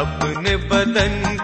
अपने बदन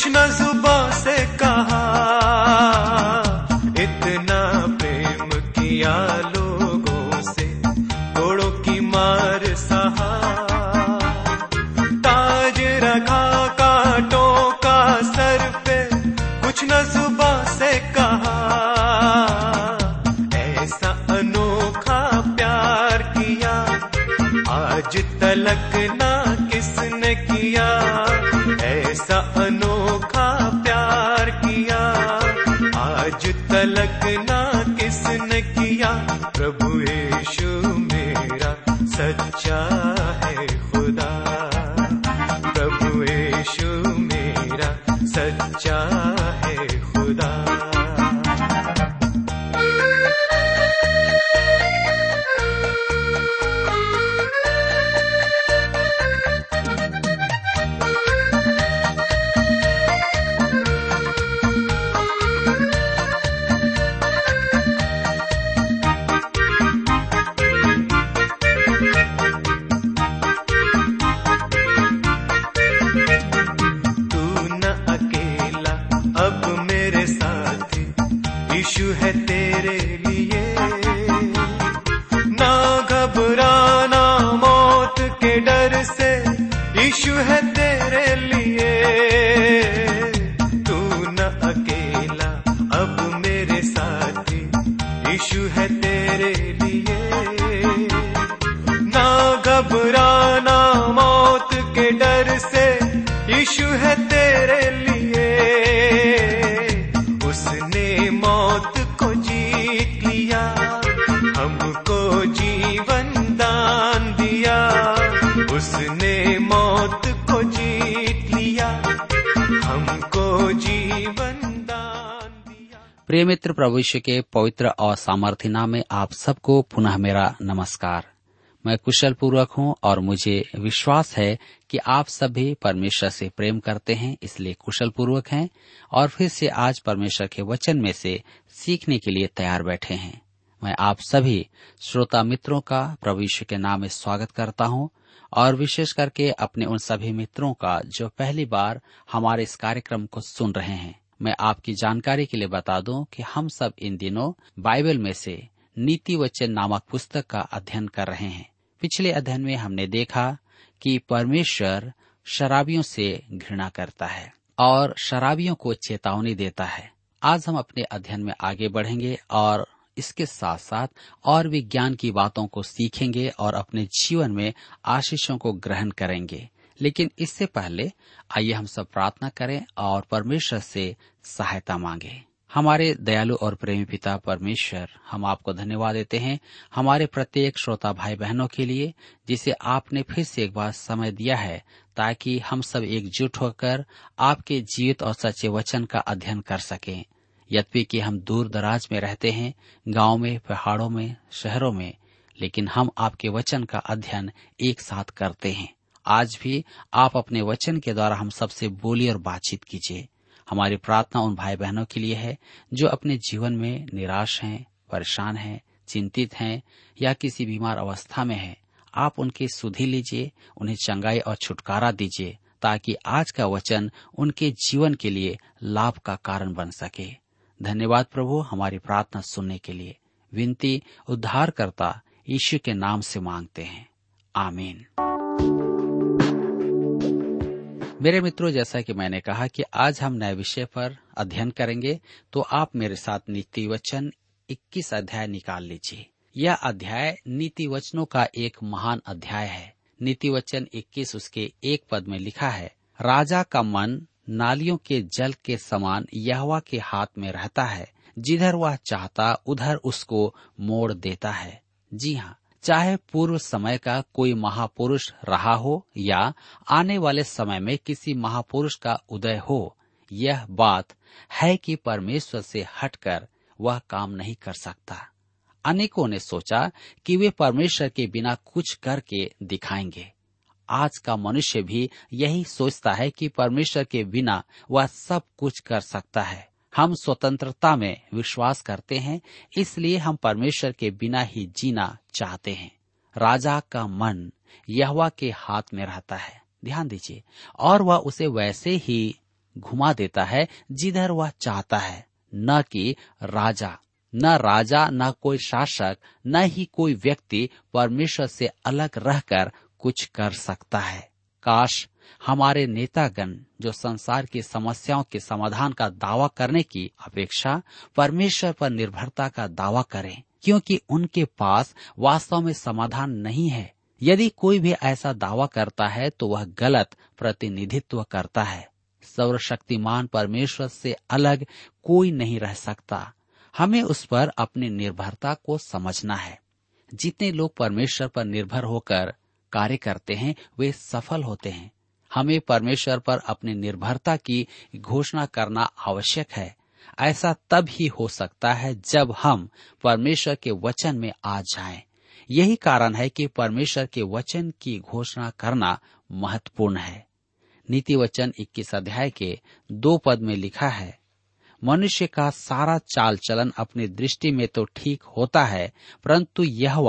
कुछ न प्रिय मित्र प्रभु के पवित्र और सामर्थ्य नाम में आप सबको पुनः मेरा नमस्कार। मैं कुशल पूर्वक हूँ और मुझे विश्वास है कि आप सभी परमेश्वर से प्रेम करते हैं, इसलिए कुशल पूर्वक हैं और फिर से आज परमेश्वर के वचन में से सीखने के लिए तैयार बैठे हैं। मैं आप सभी श्रोता मित्रों का यीशु के नाम में स्वागत करता हूँ और विशेष करके अपने उन सभी मित्रों का जो पहली बार हमारे इस कार्यक्रम को सुन रहे हैं। मैं आपकी जानकारी के लिए बता दूँ कि हम सब इन दिनों बाइबल में से नीति वचन नामक पुस्तक का अध्ययन कर रहे हैं। पिछले अध्ययन में हमने देखा कि परमेश्वर शराबियों से घृणा करता है और शराबियों को चेतावनी देता है। आज हम अपने अध्ययन में आगे बढ़ेंगे और इसके साथ साथ और भी ज्ञान की बातों को सीखेंगे और अपने जीवन में आशीषों को ग्रहण करेंगे। लेकिन इससे पहले आइए हम सब प्रार्थना करें और परमेश्वर से सहायता मांगे। हमारे दयालु और प्रेमी पिता परमेश्वर, हम आपको धन्यवाद देते हैं हमारे प्रत्येक श्रोता भाई बहनों के लिए, जिसे आपने फिर से एक बार समय दिया है, ताकि हम सब एकजुट होकर आपके जीवित और सच्चे वचन का अध्ययन कर सकें। यद्यपि कि हम दूर दराज में रहते हैं, गाँव में, पहाड़ों में, शहरों में, लेकिन हम आपके वचन का अध्ययन एक साथ करते हैं। आज भी आप अपने वचन के द्वारा हम सबसे बोली और बातचीत कीजिए। हमारी प्रार्थना उन भाई बहनों के लिए है, जो अपने जीवन में निराश हैं, परेशान हैं, चिंतित हैं, या किसी बीमार अवस्था में हैं। आप उनकी सुधि लीजिए, उन्हें चंगाई और छुटकारा दीजिए, ताकि आज का वचन उनके जीवन के लिए लाभ का कारण बन सके। धन्यवाद प्रभु हमारी प्रार्थना सुनने के लिए। विनती उद्धारकर्ता यीशु के नाम से मांगते हैं। आमीन। मेरे मित्रों, जैसा कि मैंने कहा कि आज हम नए विषय पर अध्ययन करेंगे तो आप मेरे साथ नीति वचन 21 अध्याय निकाल लीजिए। यह अध्याय नीति वचनों का एक महान अध्याय है। नीति वचन 21 उसके एक पद में लिखा है, राजा का मन नालियों के जल के समान यहवा के हाथ में रहता है, जिधर वह चाहता उधर उसको मोड़ देता है। जी हाँ चाहे पूर्व समय का कोई महापुरुष रहा हो या आने वाले समय में किसी महापुरुष का उदय हो, यह बात है कि परमेश्वर से हटकर वह काम नहीं कर सकता। अनेकों ने सोचा कि वे परमेश्वर के बिना कुछ करके दिखाएँगे। आज का मनुष्य भी यही सोचता है कि परमेश्वर के बिना वह सब कुछ कर सकता है। हम स्वतंत्रता में विश्वास करते हैं, इसलिए हम परमेश्वर के बिना ही जीना चाहते हैं। राजा का मन यहवा के हाथ में रहता है। ध्यान दीजिए, और वह उसे वैसे ही घुमा देता है जिधर वह चाहता है, न कि राजा। न राजा, न कोई शासक, न ही कोई व्यक्ति परमेश्वर से अलग रहकर कुछ कर सकता है। काश हमारे नेतागण जो संसार की समस्याओं के समाधान का दावा करने की अपेक्षा परमेश्वर पर निर्भरता का दावा करें, क्योंकि उनके पास वास्तव में समाधान नहीं है। यदि कोई भी ऐसा दावा करता है तो वह गलत प्रतिनिधित्व करता है। सर्वशक्तिमान परमेश्वर से अलग कोई नहीं रह सकता। हमें उस पर अपनी निर्भरता को समझना है। जितने लोग परमेश्वर पर निर्भर होकर कार्य करते हैं, वे सफल होते हैं। हमें परमेश्वर पर अपनी निर्भरता की घोषणा करना आवश्यक है। ऐसा तब ही हो सकता है जब हम परमेश्वर के वचन में आ जाएँ। यही कारण है कि परमेश्वर के वचन की घोषणा करना महत्वपूर्ण है। नीति वचन इक्कीस अध्याय के दो पद में लिखा है, मनुष्य का सारा चाल चलन अपनी दृष्टि में तो ठीक होता है, परंतु यह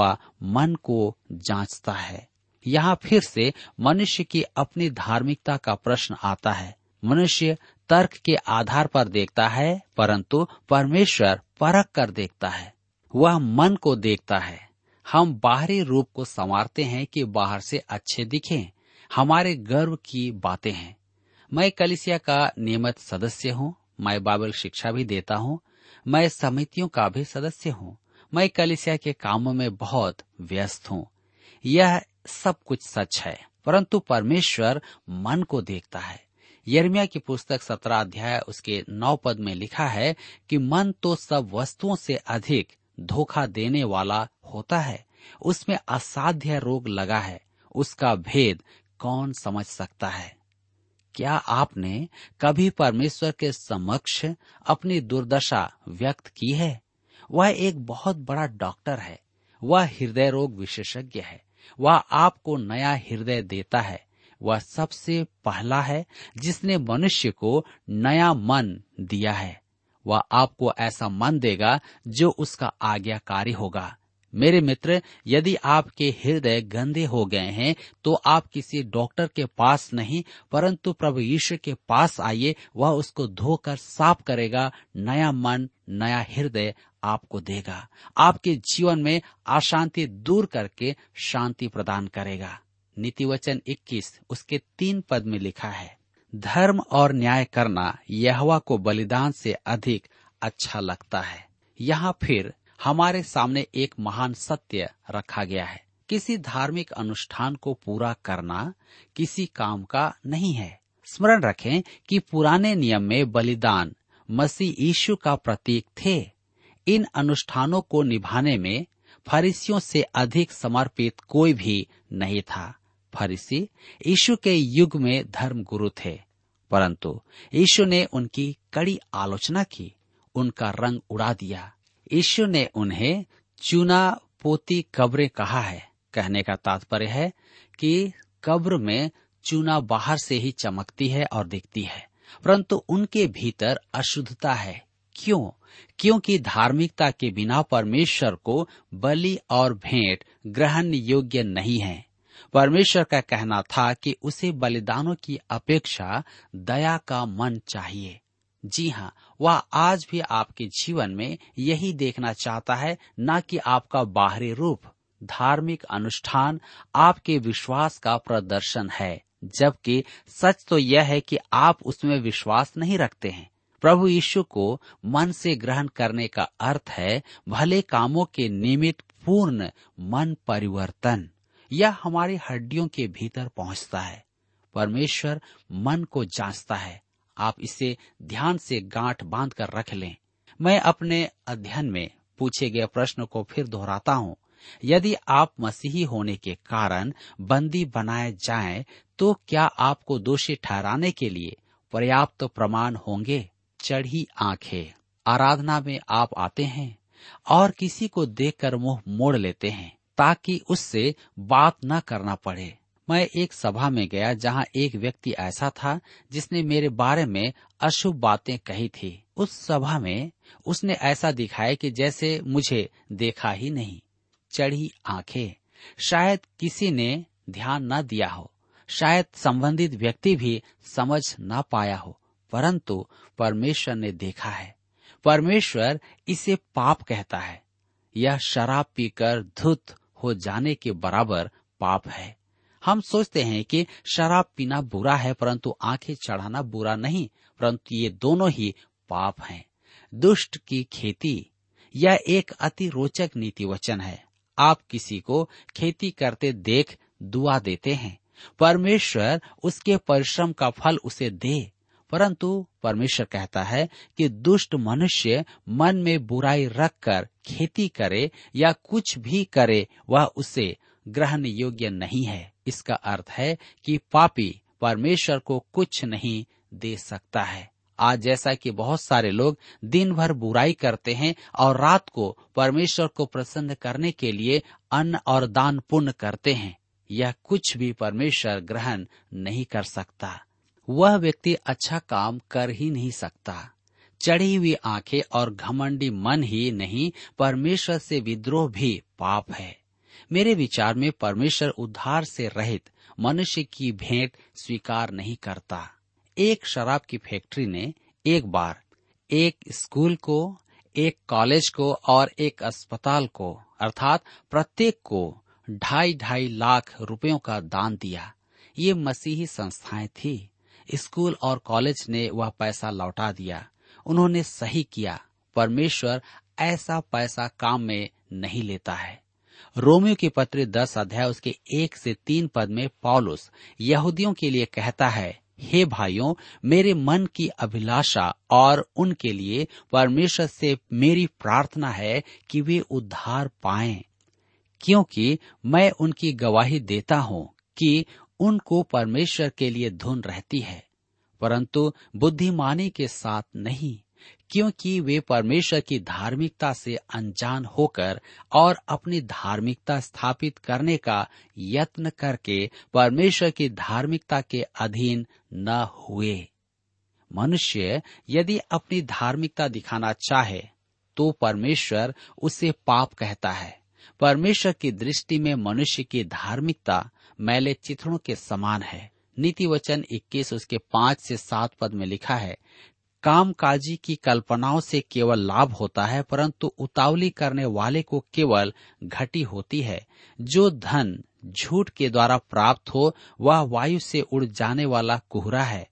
मन को जांचता है। यहाँ फिर से मनुष्य की अपनी धार्मिकता का प्रश्न आता है। मनुष्य तर्क के आधार पर देखता है, परंतु परमेश्वर परख कर देखता है। वह मन को देखता है। हम बाहरी रूप को संवारते हैं कि बाहर से अच्छे दिखें, हमारे गर्व की बातें हैं। मैं कलिसिया का नियमित सदस्य हूँ, मैं बाइबल शिक्षा भी देता हूँ, मैं समितियों का भी सदस्य हूँ, मैं कलिसिया के कामों में बहुत व्यस्त हूँ। यह सब कुछ सच है, परंतु परमेश्वर मन को देखता है। यर्मिया की पुस्तक सत्रह अध्याय उसके नौ पद में लिखा है कि मन तो सब वस्तुओं से अधिक धोखा देने वाला होता है। उसमें असाध्य रोग लगा है। उसका भेद कौन समझ सकता है? क्या आपने कभी परमेश्वर के समक्ष अपनी दुर्दशा व्यक्त की है? वह एक बहुत बड़ा डॉक्टर है। वह हृदय रोग विशेषज्ञ है। वह आपको नया हृदय देता है। वह सबसे पहला है जिसने मनुष्य को नया मन दिया है। वह आपको ऐसा मन देगा जो उसका आज्ञाकारी होगा। मेरे मित्र, यदि आपके हृदय गंदे हो गए हैं तो आप किसी डॉक्टर के पास नहीं, परंतु प्रभु यीशु के पास आइए, वह उसको धोकर साफ़ करेगा, नया मन, नया हृदय आपको देगा। आपके जीवन में अशांति दूर करके शांति प्रदान करेगा। नीति वचन इक्कीस, उसके तीन पद में लिखा है, धर्म और न्याय करना यहवा को बलिदान से अधिक अच्छा लगता है। यहाँ फिर हमारे सामने एक महान सत्य रखा गया है। किसी धार्मिक अनुष्ठान को पूरा करना किसी काम का नहीं है। स्मरण रखें कि पुराने नियम में बलिदान, मसीह यीशु का प्रतीक थे। इन अनुष्ठानों को निभाने में फरीसियों से अधिक समर्पित कोई भी नहीं था। फरीसी यीशु के युग में धर्म गुरु थे, परंतु यीशु ने उनकी कड़ी आलोचना की, उनका रंग उड़ा दिया। यीशु ने उन्हें चुना पोती कब्रें कहा है। कहने का तात्पर्य है कि कब्र में चूना बाहर से ही चमकती है और दिखती है, परंतु उनके भीतर अशुद्धता है। क्यों? क्योंकि धार्मिकता के बिना परमेश्वर को बलि और भेंट ग्रहण योग्य नहीं है। परमेश्वर का कहना था कि उसे बलिदानों की अपेक्षा दया का मन चाहिए। जी हाँ वह आज भी आपके जीवन में यही देखना चाहता है, न कि आपका बाहरी रूप, धार्मिक अनुष्ठान, आपके विश्वास का प्रदर्शन है। जबकि सच तो यह है कि आप उसमें विश्वास नहीं रखते हैं। प्रभु यीशु को मन से ग्रहण करने का अर्थ है, भले कामों के निमित्त पूर्ण मन परिवर्तन, यह हमारी हड्डियों के भीतर पहुँचता है। परमेश्वर मन को जांचता है। आप इसे ध्यान से गांठ बाँध कर रख लें। मैं अपने अध्ययन में पूछे गए प्रश्न को फिर दोहराता हूँ। यदि आप मसीही होने के कारण बंदी बनाए जाएँ, तो क्या आपको दोषी ठहराने के लिए पर्याप्त तो प्रमाण होंगे? चढ़ी आँखें। आराधना में आप आते हैं और किसी को देखकर मुँह मोड़ लेते हैं ताकि उससे बात न करना पड़े। मैं एक सभा में गया जहाँ एक व्यक्ति ऐसा था जिसने मेरे बारे में अशुभ बातें कही थी। उस सभा में उसने ऐसा दिखाया कि जैसे मुझे देखा ही नहीं। चढ़ी आँखें। शायद किसी ने ध्यान न दिया हो। शायद संबंधित व्यक्ति भी समझ न पाया हो। परंतु परमेश्वर ने देखा है। परमेश्वर इसे पाप कहता है। यह शराब पीकर धुत हो जाने के बराबर पाप है। हम सोचते हैं कि शराब पीना बुरा है, परंतु आँखें चढ़ाना बुरा नहीं, परंतु ये दोनों ही पाप हैं। दुष्ट की खेती, यह एक अति रोचक नीति वचन है। आप किसी को खेती करते देख दुआ देते हैं। परमेश्वर उसके परिश्रम का फल उसे दे। परंतु परमेश्वर कहता है कि दुष्ट मनुष्य मन में बुराई रखकर खेती करे या कुछ भी करे, वह उसे ग्रहण योग्य नहीं है। इसका अर्थ है कि पापी परमेश्वर को कुछ नहीं दे सकता है। आज जैसा कि बहुत सारे लोग दिन भर बुराई करते हैं और रात को परमेश्वर को प्रसन्न करने के लिए अन्न और दान पुण्य करते हैं यह कुछ भी परमेश्वर ग्रहण नहीं कर सकता। वह व्यक्ति अच्छा काम कर ही नहीं सकता। चढ़ी हुई आँखें और घमंडी मन ही नहीं, परमेश्वर से विद्रोह भी पाप है। मेरे विचार में परमेश्वर उद्धार से रहित मनुष्य की भेंट स्वीकार नहीं करता। एक शराब की फैक्ट्री ने एक बार एक स्कूल को, एक कॉलेज को और एक अस्पताल को, अर्थात प्रत्येक को ढाई ढाई लाख रुपयों का दान दिया। ये मसीही संस्थाएँ थी। स्कूल और कॉलेज ने वह पैसा लौटा दिया। उन्होंने सही किया। परमेश्वर ऐसा पैसा काम में नहीं लेता है। रोमियो की पत्र दस अध्याय उसके एक से तीन पद में पॉलुस यहूदियों के लिए कहता है, हे भाइयों, मेरे मन की अभिलाषा और उनके लिए परमेश्वर से मेरी प्रार्थना है कि वे उद्धार पाएँ, क्योंकि मैं उनकी गवाही देता हूँ कि उनको परमेश्वर के लिए धुन रहती है, परंतु बुद्धिमानी के साथ नहीं। क्योंकि वे परमेश्वर की धार्मिकता से अनजान होकर और अपनी धार्मिकता स्थापित करने का यत्न करके परमेश्वर की धार्मिकता के अधीन न हुए। मनुष्य यदि अपनी धार्मिकता दिखाना चाहे तो परमेश्वर उसे पाप कहता है। परमेश्वर की दृष्टि में मनुष्य की धार्मिकता मैले चित्रों के समान है। नीति वचन इक्कीस, उसके पाँच से सात पद में लिखा है कामकाजी की कल्पनाओं से केवल लाभ होता है, परंतु उतावली करने वाले को केवल घटी होती है। जो धन झूठ के द्वारा प्राप्त हो, वह वायु से उड़ जाने वाला कोहरा है।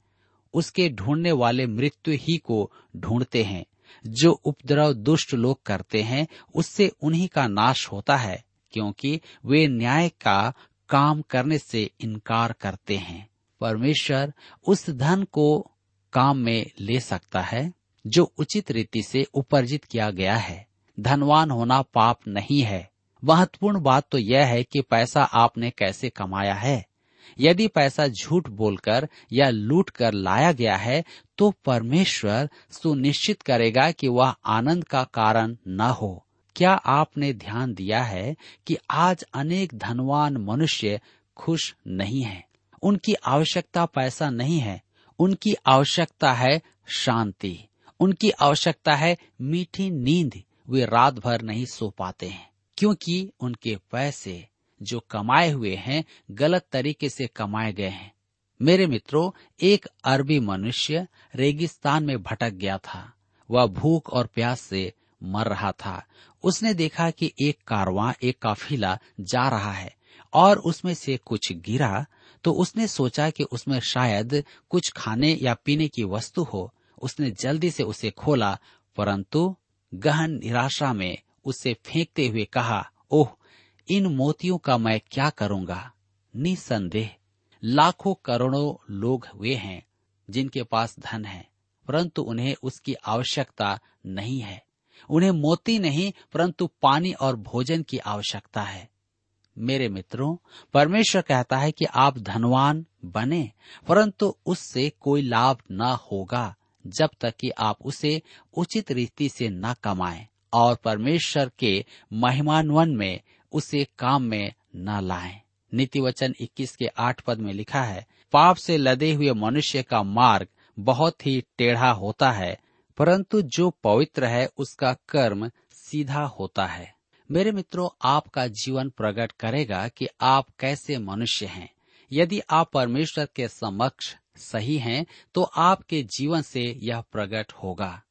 उसके ढूँढने वाले मृत्यु ही को ढूंढते हैं। जो उपद्रव दुष्ट लोग करते हैं, उससे उन्हीं का नाश होता है, क्योंकि वे न्याय का काम करने से इनकार करते हैं। परमेश्वर उस धन को काम में ले सकता है, जो उचित रीति से उपार्जित किया गया है। धनवान होना पाप नहीं है। महत्वपूर्ण बात तो यह है कि पैसा आपने कैसे कमाया है। यदि पैसा झूठ बोलकर या लूट कर लाया गया है तो परमेश्वर सुनिश्चित करेगा कि वह आनंद का कारण न हो। क्या आपने ध्यान दिया है कि आज अनेक धनवान मनुष्य खुश नहीं हैं? उनकी आवश्यकता पैसा नहीं है। उनकी आवश्यकता है शांति, उनकी आवश्यकता है मीठी नींद। वे रात भर नहीं सो पाते हैं, क्योंकि उनके पैसे जो कमाए हुए हैं, गलत तरीके से कमाए गए हैं। मेरे मित्रों, एक अरबी मनुष्य रेगिस्तान में भटक गया था। वह भूख और प्यास से मर रहा था। उसने देखा कि एक कारवां, एक काफिला जा रहा है और उसमें से कुछ गिरा तो उसने सोचा कि उसमें शायद कुछ खाने या पीने की वस्तु हो। उसने जल्दी से उसे खोला, परंतु गहन निराशा में उसे फेंकते हुए कहा, ओह, इन मोतियों का मैं क्या करूँगा? निसंदेह, लाखों करोड़ों लोग हुए हैं, जिनके पास धन है, परंतु उन्हें उसकी आवश्यकता नहीं है। उन्हें मोती नहीं, परंतु पानी और भोजन की आवश्यकता है। मेरे मित्रों, परमेश्वर कहता है कि आप धनवान बने, परंतु उससे कोई लाभ न होगा, जब तक कि आप उसे उचित रीति से न कमाएँ और परमेश्वर के महिमान्वन में उसे काम में न लाएँ। नीति वचन इक्कीस के आठ पद में लिखा है, पाप से लदे हुए मनुष्य का मार्ग बहुत ही टेढ़ा होता है, परंतु जो पवित्र है उसका कर्म सीधा होता है मेरे मित्रों, आपका जीवन प्रकट करेगा कि आप कैसे मनुष्य हैं। यदि आप परमेश्वर के समक्ष सही हैं तो आपके जीवन से यह प्रकट होगा।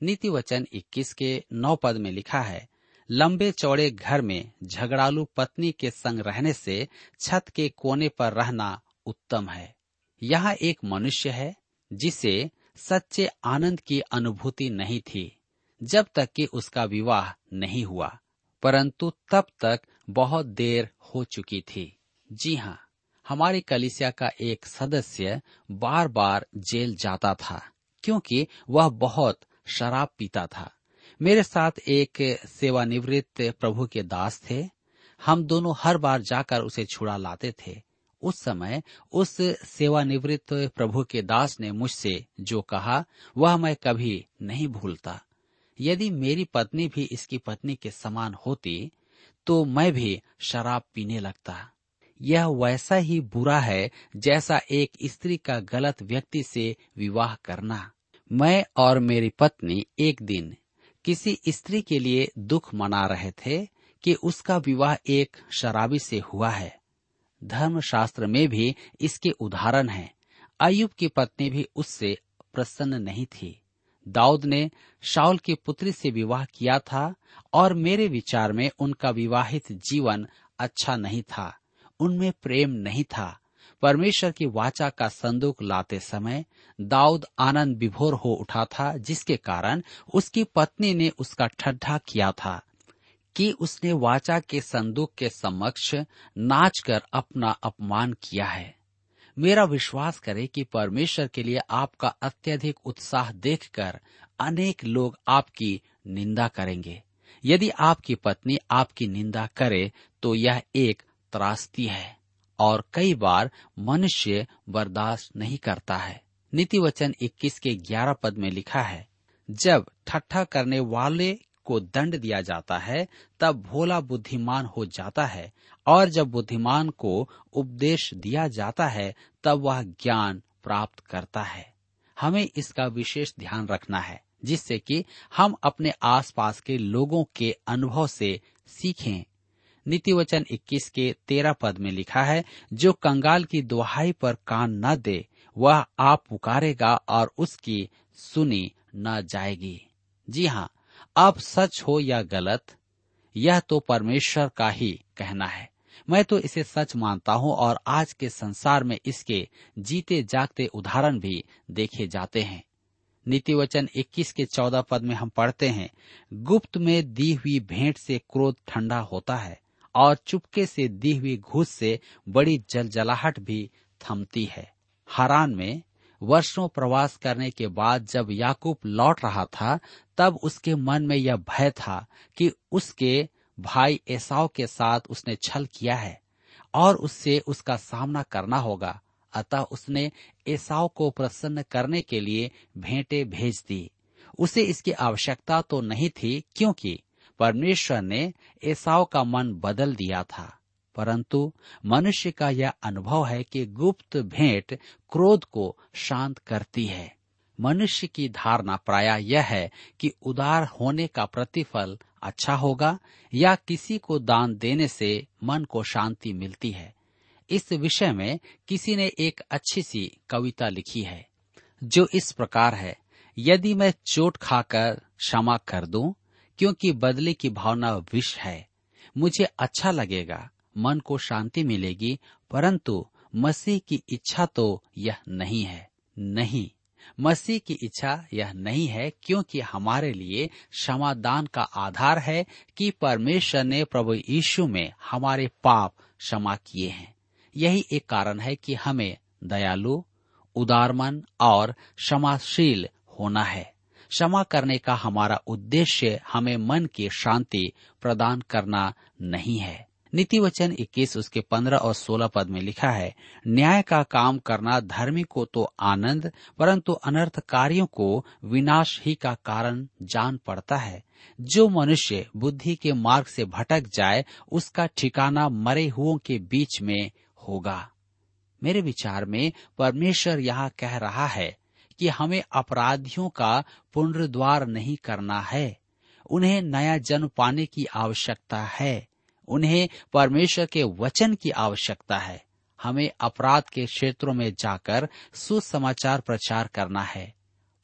नीति वचन इक्कीस के नौ पद में लिखा है, लंबे चौड़े घर में झगड़ालू पत्नी के संग रहने से छत के कोने पर रहना उत्तम है। यहाँ एक मनुष्य है, जिसे सच्चे आनंद की अनुभूति नहीं थी, जब तक कि उसका विवाह नहीं हुआ। परंतु तब तक बहुत देर हो चुकी थी। जी हाँ हमारी कलिसिया का एक सदस्य बार बार जेल जाता था, क्योंकि वह बहुत शराब पीता था। मेरे साथ एक सेवानिवृत्त प्रभु के दास थे। हम दोनों हर बार जाकर उसे छुड़ा लाते थे। उस समय उस सेवानिवृत्त प्रभु के दास ने मुझसे जो कहा, वह मैं कभी नहीं भूलता। यदि मेरी पत्नी भी इसकी पत्नी के समान होती तो मैं भी शराब पीने लगता। यह वैसा ही बुरा है, जैसा एक स्त्री का गलत व्यक्ति से विवाह करना। मैं और मेरी पत्नी एक दिन किसी स्त्री के लिए दुख मना रहे थे कि उसका विवाह एक शराबी से हुआ है। धर्मशास्त्र में भी इसके उदाहरण हैं। अयुब की पत्नी भी उससे प्रसन्न नहीं थी। दाऊद ने शाउल की पुत्री से विवाह किया था और मेरे विचार में उनका विवाहित जीवन अच्छा नहीं था, उनमें प्रेम नहीं था। परमेश्वर की वाचा का संदूक लाते समय दाऊद आनंद विभोर हो उठा था, जिसके कारण उसकी पत्नी ने उसका ठड्ढा किया था कि उसने वाचा के संदूक के समक्ष नाचकर अपना अपमान किया है। मेरा विश्वास करे कि परमेश्वर के लिए आपका अत्यधिक उत्साह देखकर अनेक लोग आपकी निंदा करेंगे। यदि आपकी पत्नी आपकी निंदा करे तो यह एक त्रास्ती है और कई बार मनुष्य बर्दाश्त नहीं करता है। नीति वचन इक्कीस के ग्यारह पद में लिखा है, जब ठट्ठा करने वाले को दंड दिया जाता है, तब भोला बुद्धिमान हो जाता है और जब बुद्धिमान को उपदेश दिया जाता है, तब वह ज्ञान प्राप्त करता है। हमें इसका विशेष ध्यान रखना है, जिससे कि हम अपने आसपास के लोगों के अनुभव से सीखें। नीति वचन इक्कीस के तेरह पद में लिखा है, जो कंगाल की दुहाई पर कान न दे, वह आप पुकारेगा और उसकी सुनी न जाएगी। जी हाँ अब सच हो या गलत, यह तो परमेश्वर का ही कहना है। मैं तो इसे सच मानता हूँ और आज के संसार में इसके जीते जागते उदाहरण भी देखे जाते हैं। नीति वचन इक्कीस के चौदह पद में हम पढ़ते हैं, गुप्त में दी हुई भेंट से क्रोध ठंडा होता है और चुपके से दी हुई घूस से बड़ी जलजलाहट भी थमती है। हरान में वर्षों प्रवास करने के बाद जब याकूब लौट रहा था, तब उसके मन में यह भय था कि उसके भाई एसाव के साथ उसने छल किया है और उससे उसका सामना करना होगा। अतः उसने एसाव को प्रसन्न करने के लिए भेंटे भेज दी। उसे इसकी आवश्यकता तो नहीं थी, क्योंकि परमेश्वर ने एसाव का मन बदल दिया था। परंतु मनुष्य का यह अनुभव है कि गुप्त भेंट क्रोध को शांत करती है। मनुष्य की धारणा प्राय यह है कि उदार होने का प्रतिफल अच्छा होगा या किसी को दान देने से मन को शांति मिलती है। इस विषय में किसी ने एक अच्छी सी कविता लिखी है, जो इस प्रकार है, यदि मैं चोट खाकर क्षमा कर दूँ, क्योंकि बदले की भावना विष है, मुझे अच्छा लगेगा, मन को शांति मिलेगी, परंतु मसीह की इच्छा तो यह नहीं है। नहीं। मसीह की इच्छा यह नहीं है क्योंकि हमारे लिए क्षमादान का आधार है कि परमेश्वर ने प्रभु यीशु में हमारे पाप क्षमा किए हैं। यही एक कारण है कि हमें दयालु, उदारमन और क्षमाशील होना है। क्षमा करने का हमारा उद्देश्य हमें मन की शांति प्रदान करना नहीं है। नीति वचन इक्कीस, उसके पंद्रह और सोलह पद में लिखा है, न्याय का काम करना धर्मी को तो आनंद, परंतु अनर्थकारियों को विनाश ही का कारण जान पड़ता है। जो मनुष्य बुद्धि के मार्ग से भटक जाए, उसका ठिकाना मरे हुओं के बीच में होगा। मेरे विचार में परमेश्वर यहाँ कह रहा है कि हमें अपराधियों का पुनर्द्वार नहीं करना है। उन्हें नया जन्म पाने की आवश्यकता है। उन्हें परमेश्वर के वचन की आवश्यकता है। हमें अपराध के क्षेत्रों में जाकर सुसमाचार प्रचार करना है।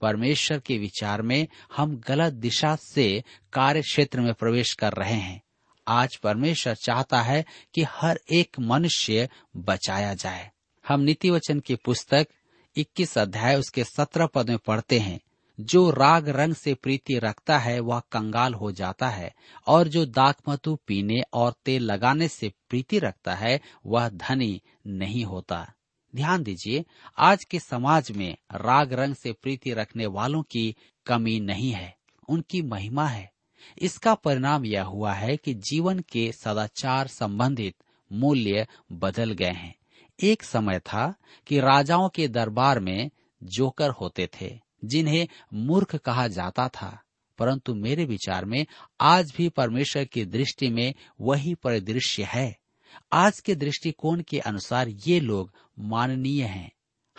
परमेश्वर के विचार में हम गलत दिशा से कार्य क्षेत्र में प्रवेश कर रहे हैं। आज परमेश्वर चाहता है कि हर एक मनुष्य बचाया जाए। हम नीति वचन की पुस्तक 21 अध्याय उसके 17 पद में पढ़ते हैं। जो राग रंग से प्रीति रखता है, वह कंगाल हो जाता है, और जो दाकमधु पीने और तेल लगाने से प्रीति रखता है, वह धनी नहीं होता। ध्यान दीजिए, आज के समाज में राग रंग से प्रीति रखने वालों की कमी नहीं है, उनकी महिमा है। इसका परिणाम यह हुआ है कि जीवन के सदाचार संबंधित मूल्य बदल गए हैं। एक समय था कि राजाओं के दरबार में जोकर होते थे। जिन्हें मूर्ख कहा जाता था। परंतु मेरे विचार में आज भी परमेश्वर की दृष्टि में वही परिदृश्य है। आज के दृष्टिकोण के अनुसार ये लोग माननीय हैं।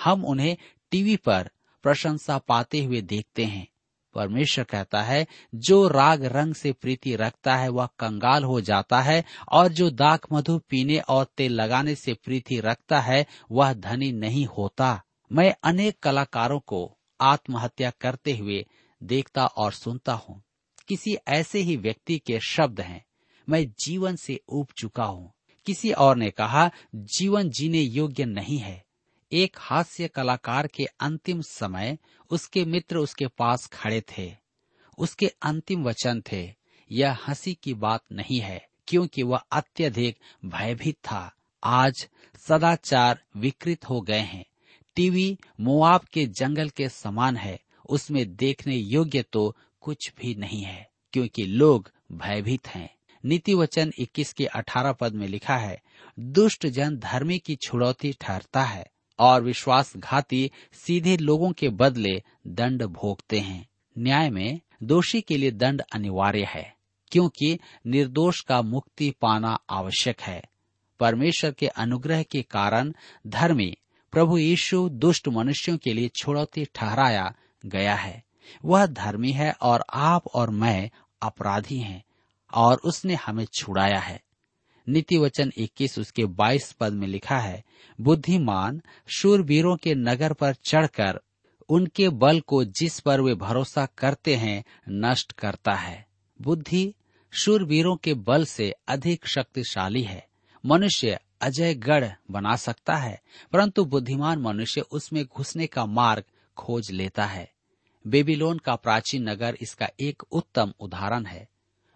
हम उन्हें टीवी पर प्रशंसा पाते हुए देखते हैं। परमेश्वर कहता है, जो राग रंग से प्रीति रखता है, वह कंगाल हो जाता है, और जो दाक मधु पीने और तेल लगाने से प्रीति रखता है, वह धनी नहीं होता। मैं अनेक कलाकारों को आत्महत्या करते हुए देखता और सुनता हूँ। किसी ऐसे ही व्यक्ति के शब्द हैं, मैं जीवन से ऊब चुका हूँ। किसी और ने कहा, जीवन जीने योग्य नहीं है। एक हास्य कलाकार के अंतिम समय उसके मित्र उसके पास खड़े थे। उसके अंतिम वचन थे, यह हँसी की बात नहीं है, क्योंकि वह अत्यधिक भयभीत था। आज सदाचार विकृत हो गए हैं। टीवी मुआब के जंगल के समान है, उसमें देखने योग्य तो कुछ भी नहीं है, क्योंकि लोग भयभीत हैं। नीति वचन इक्कीस के अठारह पद में लिखा है, दुष्ट जन धर्मी की छुड़ौती ठहरता है, और विश्वासघाती सीधे लोगों के बदले दंड भोगते हैं। न्याय में दोषी के लिए दंड अनिवार्य है, क्योंकि निर्दोष का मुक्ति पाना आवश्यक है। परमेश्वर के अनुग्रह के कारण धर्मी प्रभु यीशु दुष्ट मनुष्यों के लिए छुड़ौती ठहराया गया है। वह धर्मी है और आप और मैं अपराधी हैं और उसने हमें छुड़ाया है। नीति वचन इक्कीस उसके बाईस पद में लिखा है, बुद्धिमान शूरवीरों के नगर पर चढ़कर उनके बल को जिस पर वे भरोसा करते हैं नष्ट करता है। बुद्धि शूरवीरों के बल से अधिक शक्तिशाली है। मनुष्य अजय गढ़ बना सकता है, परंतु बुद्धिमान मनुष्य उसमें घुसने का मार्ग खोज लेता है। बेबीलोन का प्राचीन नगर इसका एक उत्तम उदाहरण है।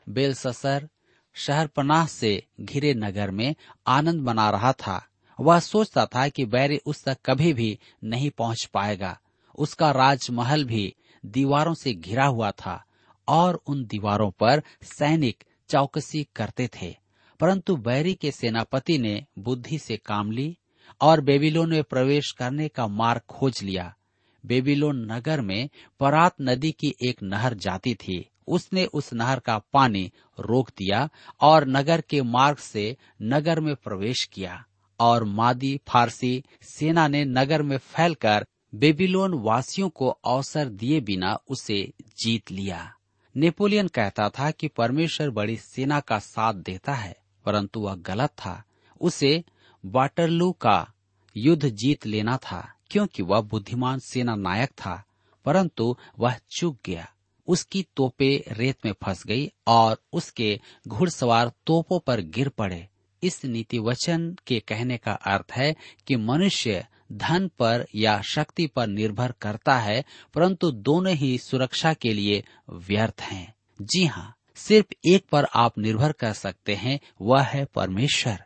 बेलससर शहर पनाह से घिरे नगर में आनंद मना रहा था। वह सोचता था कि बैरी उस तक कभी भी नहीं पहुँच पाएगा। उसका राजमहल भी दीवारों से घिरा हुआ था और उन दीवारों पर सैनिक चौकसी करते थे। परंतु बैरी के सेनापति ने बुद्धि से काम ली और बेबीलोन में प्रवेश करने का मार्ग खोज लिया। बेबीलोन नगर में परात नदी की एक नहर जाती थी। उसने उस नहर का पानी रोक दिया और नगर के मार्ग से नगर में प्रवेश किया और मादी फारसी सेना ने नगर में फैलकर बेबीलोन वासियों को अवसर दिए बिना उसे जीत लिया। नेपोलियन कहता था कि परमेश्वर बड़ी सेना का साथ देता है। परंतु वह गलत था। उसे वाटरलू का युद्ध जीत लेना था, क्योंकि वह बुद्धिमान सेना नायक था, परंतु वह चूक गया। उसकी तोपे रेत में फंस गई और उसके घुड़सवार तोपों पर गिर पड़े। इस नीति वचन के कहने का अर्थ है कि मनुष्य धन पर या शक्ति पर निर्भर करता है, परंतु दोनों ही सुरक्षा के लिए व्यर्थ हैं। जी हाँ सिर्फ़ एक पर आप निर्भर कर सकते हैं, वह है परमेश्वर।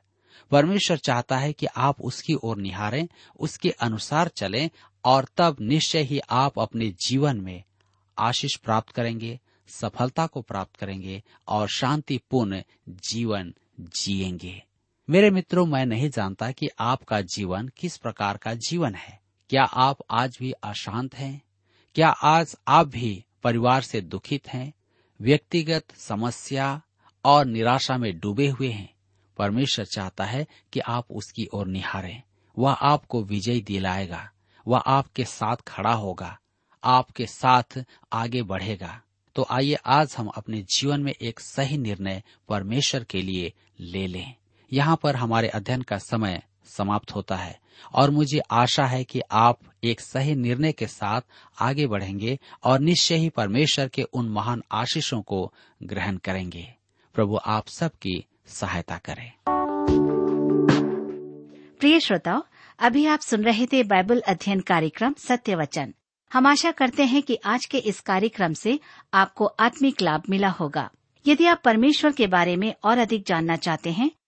परमेश्वर चाहता है कि आप उसकी ओर निहारें, उसके अनुसार चलें, और तब निश्चय ही आप अपने जीवन में आशीष प्राप्त करेंगे, सफलता को प्राप्त करेंगे, और शांतिपूर्ण जीवन जिएँगे। मेरे मित्रों, मैं नहीं जानता कि आपका जीवन किस प्रकार का जीवन है। क्या आप आज भी अशांत हैं? क्या आज आप भी परिवार से दुखित हैं? व्यक्तिगत समस्या और निराशा में डूबे हुए हैं। परमेश्वर चाहता है कि आप उसकी ओर निहारें। वह आपको विजय दिलाएगा। वह आपके साथ खड़ा होगा। आपके साथ आगे बढ़ेगा। तो आइए आज हम अपने जीवन में एक सही निर्णय परमेश्वर के लिए ले लें। यहाँ पर हमारे अध्ययन का समय समाप्त होता है। और मुझे आशा है कि आप एक सही निर्णय के साथ आगे बढ़ेंगे और निश्चय ही परमेश्वर के उन महान आशीषों को ग्रहण करेंगे। प्रभु, आप सबकी सहायता करें। प्रिय श्रोताओ, अभी आप सुन रहे थे बाइबल अध्ययन कार्यक्रम सत्य वचन। हम आशा करते हैं कि आज के इस कार्यक्रम से आपको आत्मिक लाभ मिला होगा। यदि आप परमेश्वर के बारे में और अधिक जानना चाहते हैं